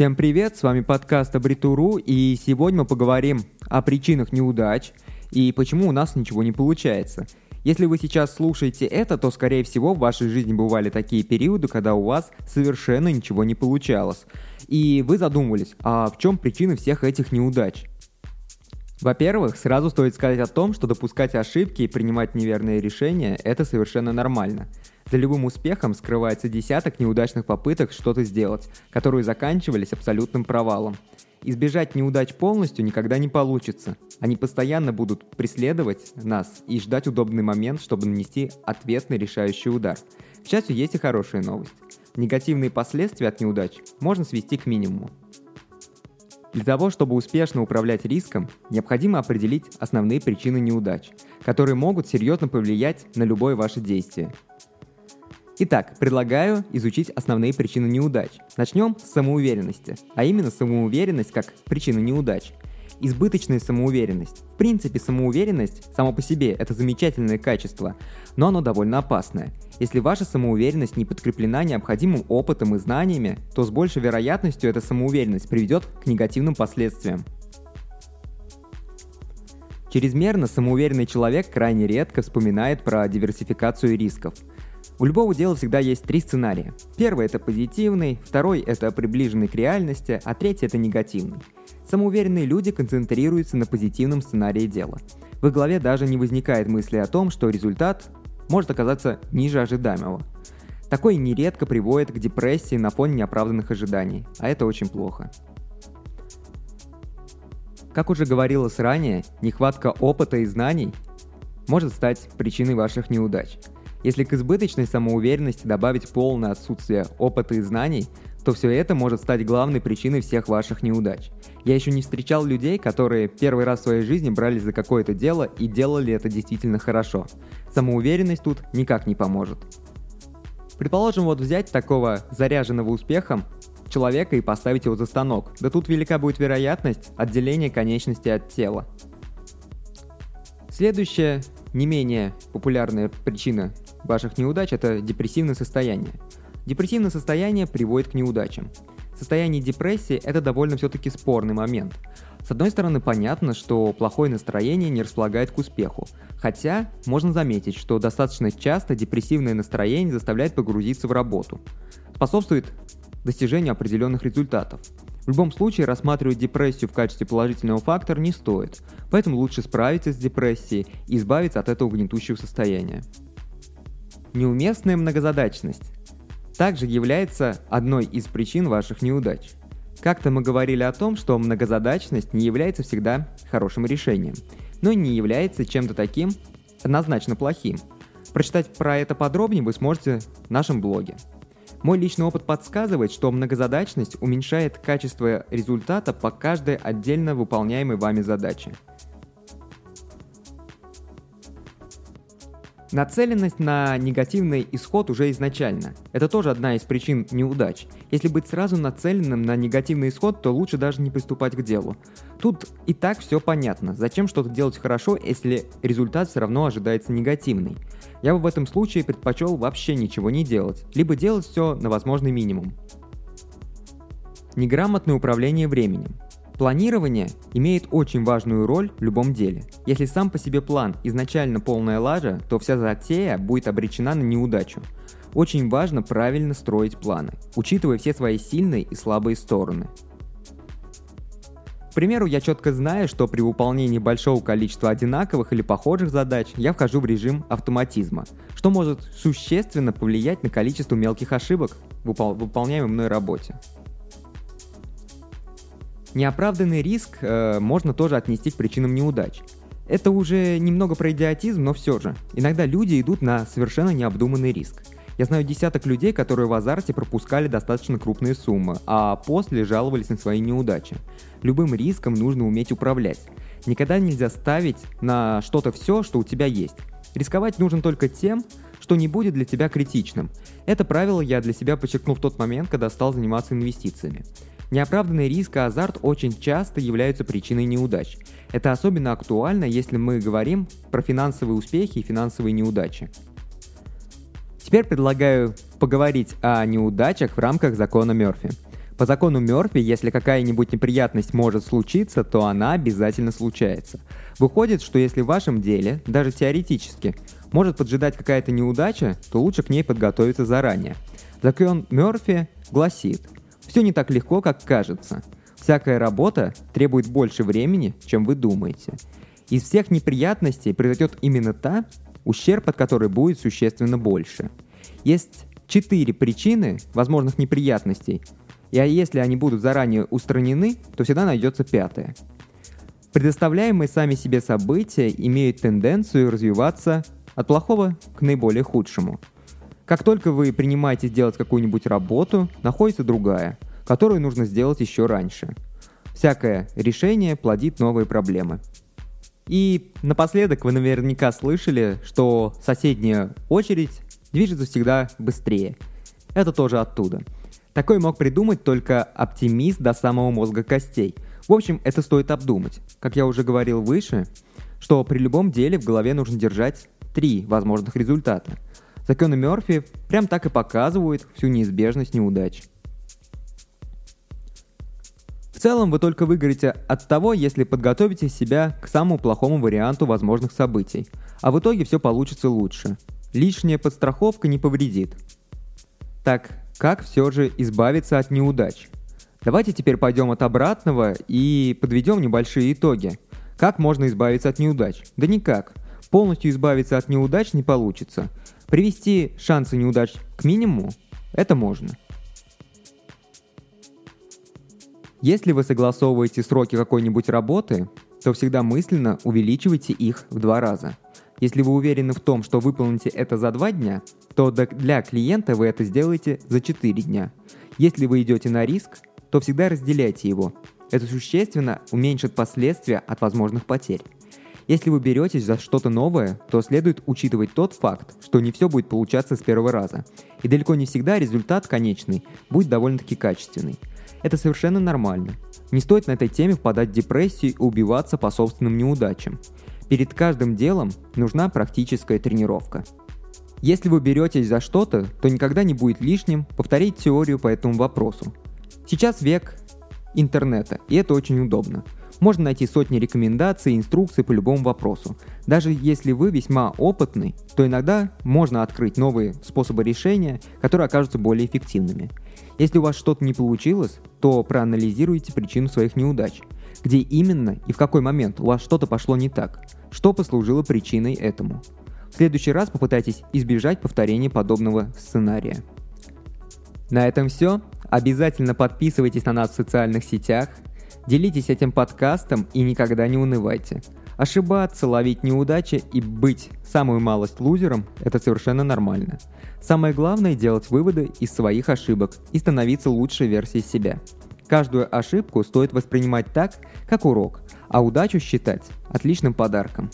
Всем привет, с вами подкаст Абритуру, и сегодня мы поговорим о причинах неудач и почему у нас ничего не получается. Если вы сейчас слушаете это, то, скорее всего, в вашей жизни бывали такие периоды, когда у вас совершенно ничего не получалось. И вы задумывались, а в чем причины всех этих неудач? Во-первых, сразу стоит сказать о том, что допускать ошибки и принимать неверные решения – это совершенно нормально. За любым успехом скрывается десяток неудачных попыток что-то сделать, которые заканчивались абсолютным провалом. Избежать неудач полностью никогда не получится. Они постоянно будут преследовать нас и ждать удобный момент, чтобы нанести ответный решающий удар. К счастью, есть и хорошая новость. Негативные последствия от неудач можно свести к минимуму. Для того, чтобы успешно управлять риском, необходимо определить основные причины неудач, которые могут серьезно повлиять на любое ваше действие. Итак, предлагаю изучить основные причины неудач. Начнем с самоуверенности, а именно самоуверенность как причина неудач. Избыточная самоуверенность. В принципе, самоуверенность само по себе – это замечательное качество, но оно довольно опасное. Если ваша самоуверенность не подкреплена необходимым опытом и знаниями, то с большей вероятностью эта самоуверенность приведет к негативным последствиям. Чрезмерно самоуверенный человек крайне редко вспоминает про диверсификацию рисков – у любого дела всегда есть три сценария. Первый – это позитивный, второй – это приближенный к реальности, а третий – это негативный. Самоуверенные люди концентрируются на позитивном сценарии дела. В их голове даже не возникает мысли о том, что результат может оказаться ниже ожидаемого. Такое нередко приводит к депрессии на фоне неоправданных ожиданий, а это очень плохо. Как уже говорилось ранее, нехватка опыта и знаний может стать причиной ваших неудач – если к избыточной самоуверенности добавить полное отсутствие опыта и знаний, то все это может стать главной причиной всех ваших неудач. Я еще не встречал людей, которые первый раз в своей жизни брались за какое-то дело и делали это действительно хорошо. Самоуверенность тут никак не поможет. Предположим, вот взять такого заряженного успехом человека и поставить его за станок. Да тут велика будет вероятность отделения конечности от тела. Следующая, не менее популярная причина ваших неудач – это депрессивное состояние. Депрессивное состояние приводит к неудачам. Состояние депрессии – это довольно все-таки спорный момент. С одной стороны, понятно, что плохое настроение не располагает к успеху, хотя можно заметить, что достаточно часто депрессивное настроение заставляет погрузиться в работу, способствует достижению определенных результатов. В любом случае рассматривать депрессию в качестве положительного фактора не стоит, поэтому лучше справиться с депрессией и избавиться от этого гнетущего состояния. Неуместная многозадачность также является одной из причин ваших неудач. Как-то мы говорили о том, что многозадачность не является всегда хорошим решением, но не является чем-то таким однозначно плохим. Прочитать про это подробнее вы сможете в нашем блоге. Мой личный опыт подсказывает, что многозадачность уменьшает качество результата по каждой отдельно выполняемой вами задаче. Нацеленность на негативный исход уже изначально. Это тоже одна из причин неудач. Если быть сразу нацеленным на негативный исход, то лучше даже не приступать к делу. Тут и так все понятно. Зачем что-то делать хорошо, если результат все равно ожидается негативный? Я бы в этом случае предпочел вообще ничего не делать, либо делать все на возможный минимум. Неграмотное управление временем. Планирование имеет очень важную роль в любом деле. Если сам по себе план изначально полная лажа, то вся затея будет обречена на неудачу. Очень важно правильно строить планы, учитывая все свои сильные и слабые стороны. К примеру, я четко знаю, что при выполнении большого количества одинаковых или похожих задач я вхожу в режим автоматизма, что может существенно повлиять на количество мелких ошибок в выпол- выполняемой мной работе. Неоправданный риск э, можно тоже отнести к причинам неудач. Это уже немного про идиотизм, но все же. Иногда люди идут на совершенно необдуманный риск. Я знаю десяток людей, которые в азарте пропускали достаточно крупные суммы, а после жаловались на свои неудачи. Любым риском нужно уметь управлять. Никогда нельзя ставить на что-то все, что у тебя есть. Рисковать нужно только тем, что не будет для тебя критичным. Это правило я для себя подчеркнул в тот момент, когда стал заниматься инвестициями. Неоправданный риск и азарт очень часто являются причиной неудач. Это особенно актуально, если мы говорим про финансовые успехи и финансовые неудачи. Теперь предлагаю поговорить о неудачах в рамках закона Мерфи. По закону Мерфи, если какая-нибудь неприятность может случиться, то она обязательно случается. Выходит, что если в вашем деле, даже теоретически, может поджидать какая-то неудача, то лучше к ней подготовиться заранее. Закон Мерфи гласит, все не так легко, как кажется. Всякая работа требует больше времени, чем вы думаете. Из всех неприятностей произойдет именно та, ущерб от которой будет существенно больше. Есть четыре причины возможных неприятностей, и а если они будут заранее устранены, то всегда найдется пятая. Предоставляемые сами себе события имеют тенденцию развиваться от плохого к наиболее худшему. Как только вы принимаете сделать какую-нибудь работу, находится другая, которую нужно сделать еще раньше. Всякое решение плодит новые проблемы. И напоследок вы наверняка слышали, что соседняя очередь движется всегда быстрее. Это тоже оттуда – такой мог придумать только оптимист до самого мозга костей. В общем, это стоит обдумать. Как я уже говорил выше, что при любом деле в голове нужно держать три возможных результата. Законы Мерфи прям так и показывают всю неизбежность неудач. В целом вы только выиграете от того, если подготовите себя к самому плохому варианту возможных событий, а в итоге все получится лучше. Лишняя подстраховка не повредит. Так, как все же избавиться от неудач? Давайте теперь пойдем от обратного и подведем небольшие итоги. Как можно избавиться от неудач? Да никак. Полностью избавиться от неудач не получится. Привести шансы неудач к минимуму – это можно. Если вы согласовываете сроки какой-нибудь работы, то всегда мысленно увеличивайте их в два раза – если вы уверены в том, что выполните это за 2 дня, то для клиента вы это сделаете за 4 дня. Если вы идете на риск, то всегда разделяйте его. Это существенно уменьшит последствия от возможных потерь. Если вы беретесь за что-то новое, то следует учитывать тот факт, что не все будет получаться с первого раза. И далеко не всегда результат конечный будет довольно-таки качественный. Это совершенно нормально. Не стоит на этой теме впадать в депрессию и убиваться по собственным неудачам. Перед каждым делом нужна практическая тренировка. Если вы беретесь за что-то, то никогда не будет лишним повторить теорию по этому вопросу. Сейчас век интернета, и это очень удобно. Можно найти сотни рекомендаций и инструкций по любому вопросу. Даже если вы весьма опытный, то иногда можно открыть новые способы решения, которые окажутся более эффективными. Если у вас что-то не получилось, то проанализируйте причину своих неудач. Где именно и в какой момент у вас что-то пошло не так – что послужило причиной этому. В следующий раз попытайтесь избежать повторения подобного сценария. На этом все. Обязательно подписывайтесь на нас в социальных сетях, делитесь этим подкастом и никогда не унывайте. Ошибаться, ловить неудачи и быть самую малость лузером – это совершенно нормально. Самое главное – делать выводы из своих ошибок и становиться лучшей версией себя. Каждую ошибку стоит воспринимать так, как урок, а удачу считать отличным подарком.